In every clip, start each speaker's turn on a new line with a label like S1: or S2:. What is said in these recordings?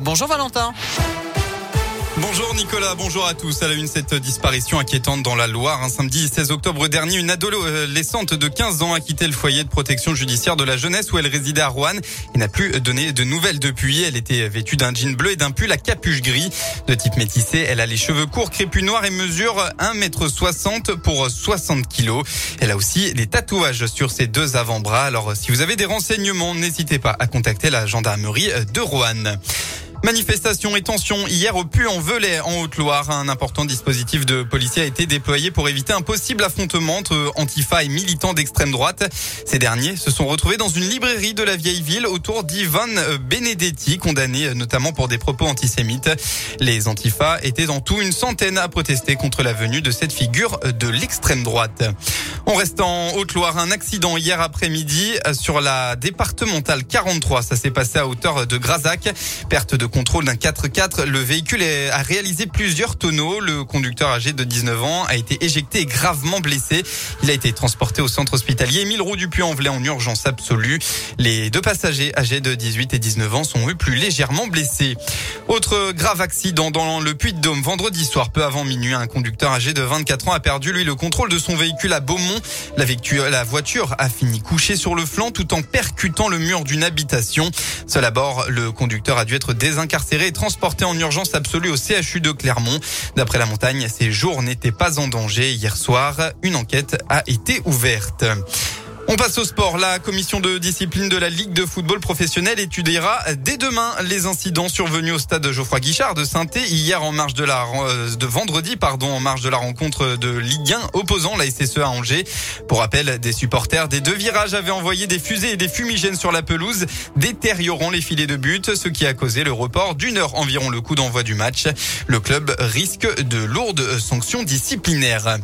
S1: Bonjour Valentin.
S2: Bonjour Nicolas, bonjour à tous. À la une, cette disparition inquiétante dans la Loire. Un samedi 16 octobre dernier, une adolescente de 15 ans a quitté le foyer de protection judiciaire de la jeunesse où elle résidait à Rouen et n'a plus donné de nouvelles depuis. Elle était vêtue d'un jean bleu et d'un pull à capuche gris. De type métissé, elle a les cheveux courts, crépus noirs et mesure 1m60 pour 60 kilos. Elle a aussi des tatouages sur ses deux avant-bras. Alors, si vous avez des renseignements, n'hésitez pas à contacter la gendarmerie de Rouen. Manifestation et tension hier au Puy-en-Velay en Haute-Loire. Un important dispositif de policiers a été déployé pour éviter un possible affrontement entre Antifa et militants d'extrême droite. Ces derniers se sont retrouvés dans une librairie de la vieille ville autour d'Ivan Benedetti, condamné notamment pour des propos antisémites. Les Antifa étaient en tout une centaine à protester contre la venue de cette figure de l'extrême droite. On reste en Haute-Loire. Un accident hier après-midi sur la départementale 43. Ça s'est passé à hauteur de Grazac. Perte de contrôle d'un 4x4. Le véhicule a réalisé plusieurs tonneaux. Le conducteur âgé de 19 ans a été éjecté et gravement blessé. Il a été transporté au centre hospitalier Émile Roux du Puy-en-Velay en urgence absolue. Les deux passagers âgés de 18 et 19 ans sont eux plus légèrement blessés. Autre grave accident dans le Puy-de-Dôme. Vendredi soir, peu avant minuit, un conducteur âgé de 24 ans a perdu lui le contrôle de son véhicule à Beaumont. La, voiture a fini couchée sur le flanc tout en percutant le mur d'une habitation. Seul à bord, le conducteur a dû être désincarcéré incarcéré et transporté en urgence absolue au CHU de Clermont. D'après la montagne, ses jours n'étaient pas en danger. Hier soir, une enquête a été ouverte. On passe au sport. La commission de discipline de la Ligue de football professionnel étudiera dès demain les incidents survenus au stade Geoffroy Guichard de saint hier en marge de la euh, de vendredi pardon en marge de la rencontre de Ligue 1 opposant la SSE à Angers. Pour rappel, des supporters des deux virages avaient envoyé des fusées et des fumigènes sur la pelouse, détériorant les filets de but, ce qui a causé le report d'une heure environ le coup d'envoi du match. Le club risque de lourdes sanctions disciplinaires.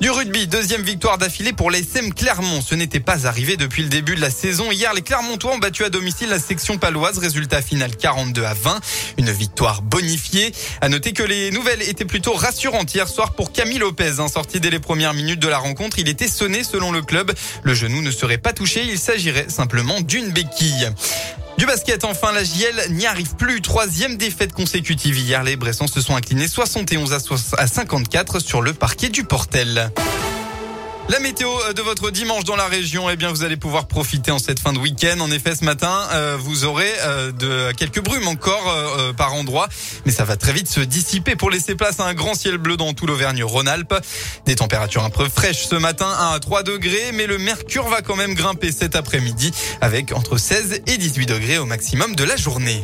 S2: Du rugby, deuxième victoire d'affilée pour l'ASM Clermont. Ce n'était pas arrivé depuis le début de la saison. Hier, les Clermontois ont battu à domicile la section paloise. Résultat final 42 à 20. Une victoire bonifiée. À noter que les nouvelles étaient plutôt rassurantes hier soir pour Camille Lopez. Un sorti dès les premières minutes de la rencontre. Il était sonné selon le club. Le genou ne serait pas touché. Il s'agirait simplement d'une béquille. Du basket, enfin, la JL n'y arrive plus. Troisième défaite consécutive hier. Les Bressans se sont inclinés 71 à 54 sur le parquet du Portel. La météo euh, de votre dimanche dans la région, eh bien, vous allez pouvoir profiter en cette fin de week-end. En effet, ce matin, euh, vous aurez euh, de quelques brumes encore par endroit, mais ça va très vite se dissiper pour laisser place à un grand ciel bleu dans tout l'Auvergne-Rhône-Alpes. Des températures un peu fraîches ce matin, 1 à 3 degrés, mais le mercure va quand même grimper cet après-midi avec entre 16 et 18 degrés au maximum de la journée.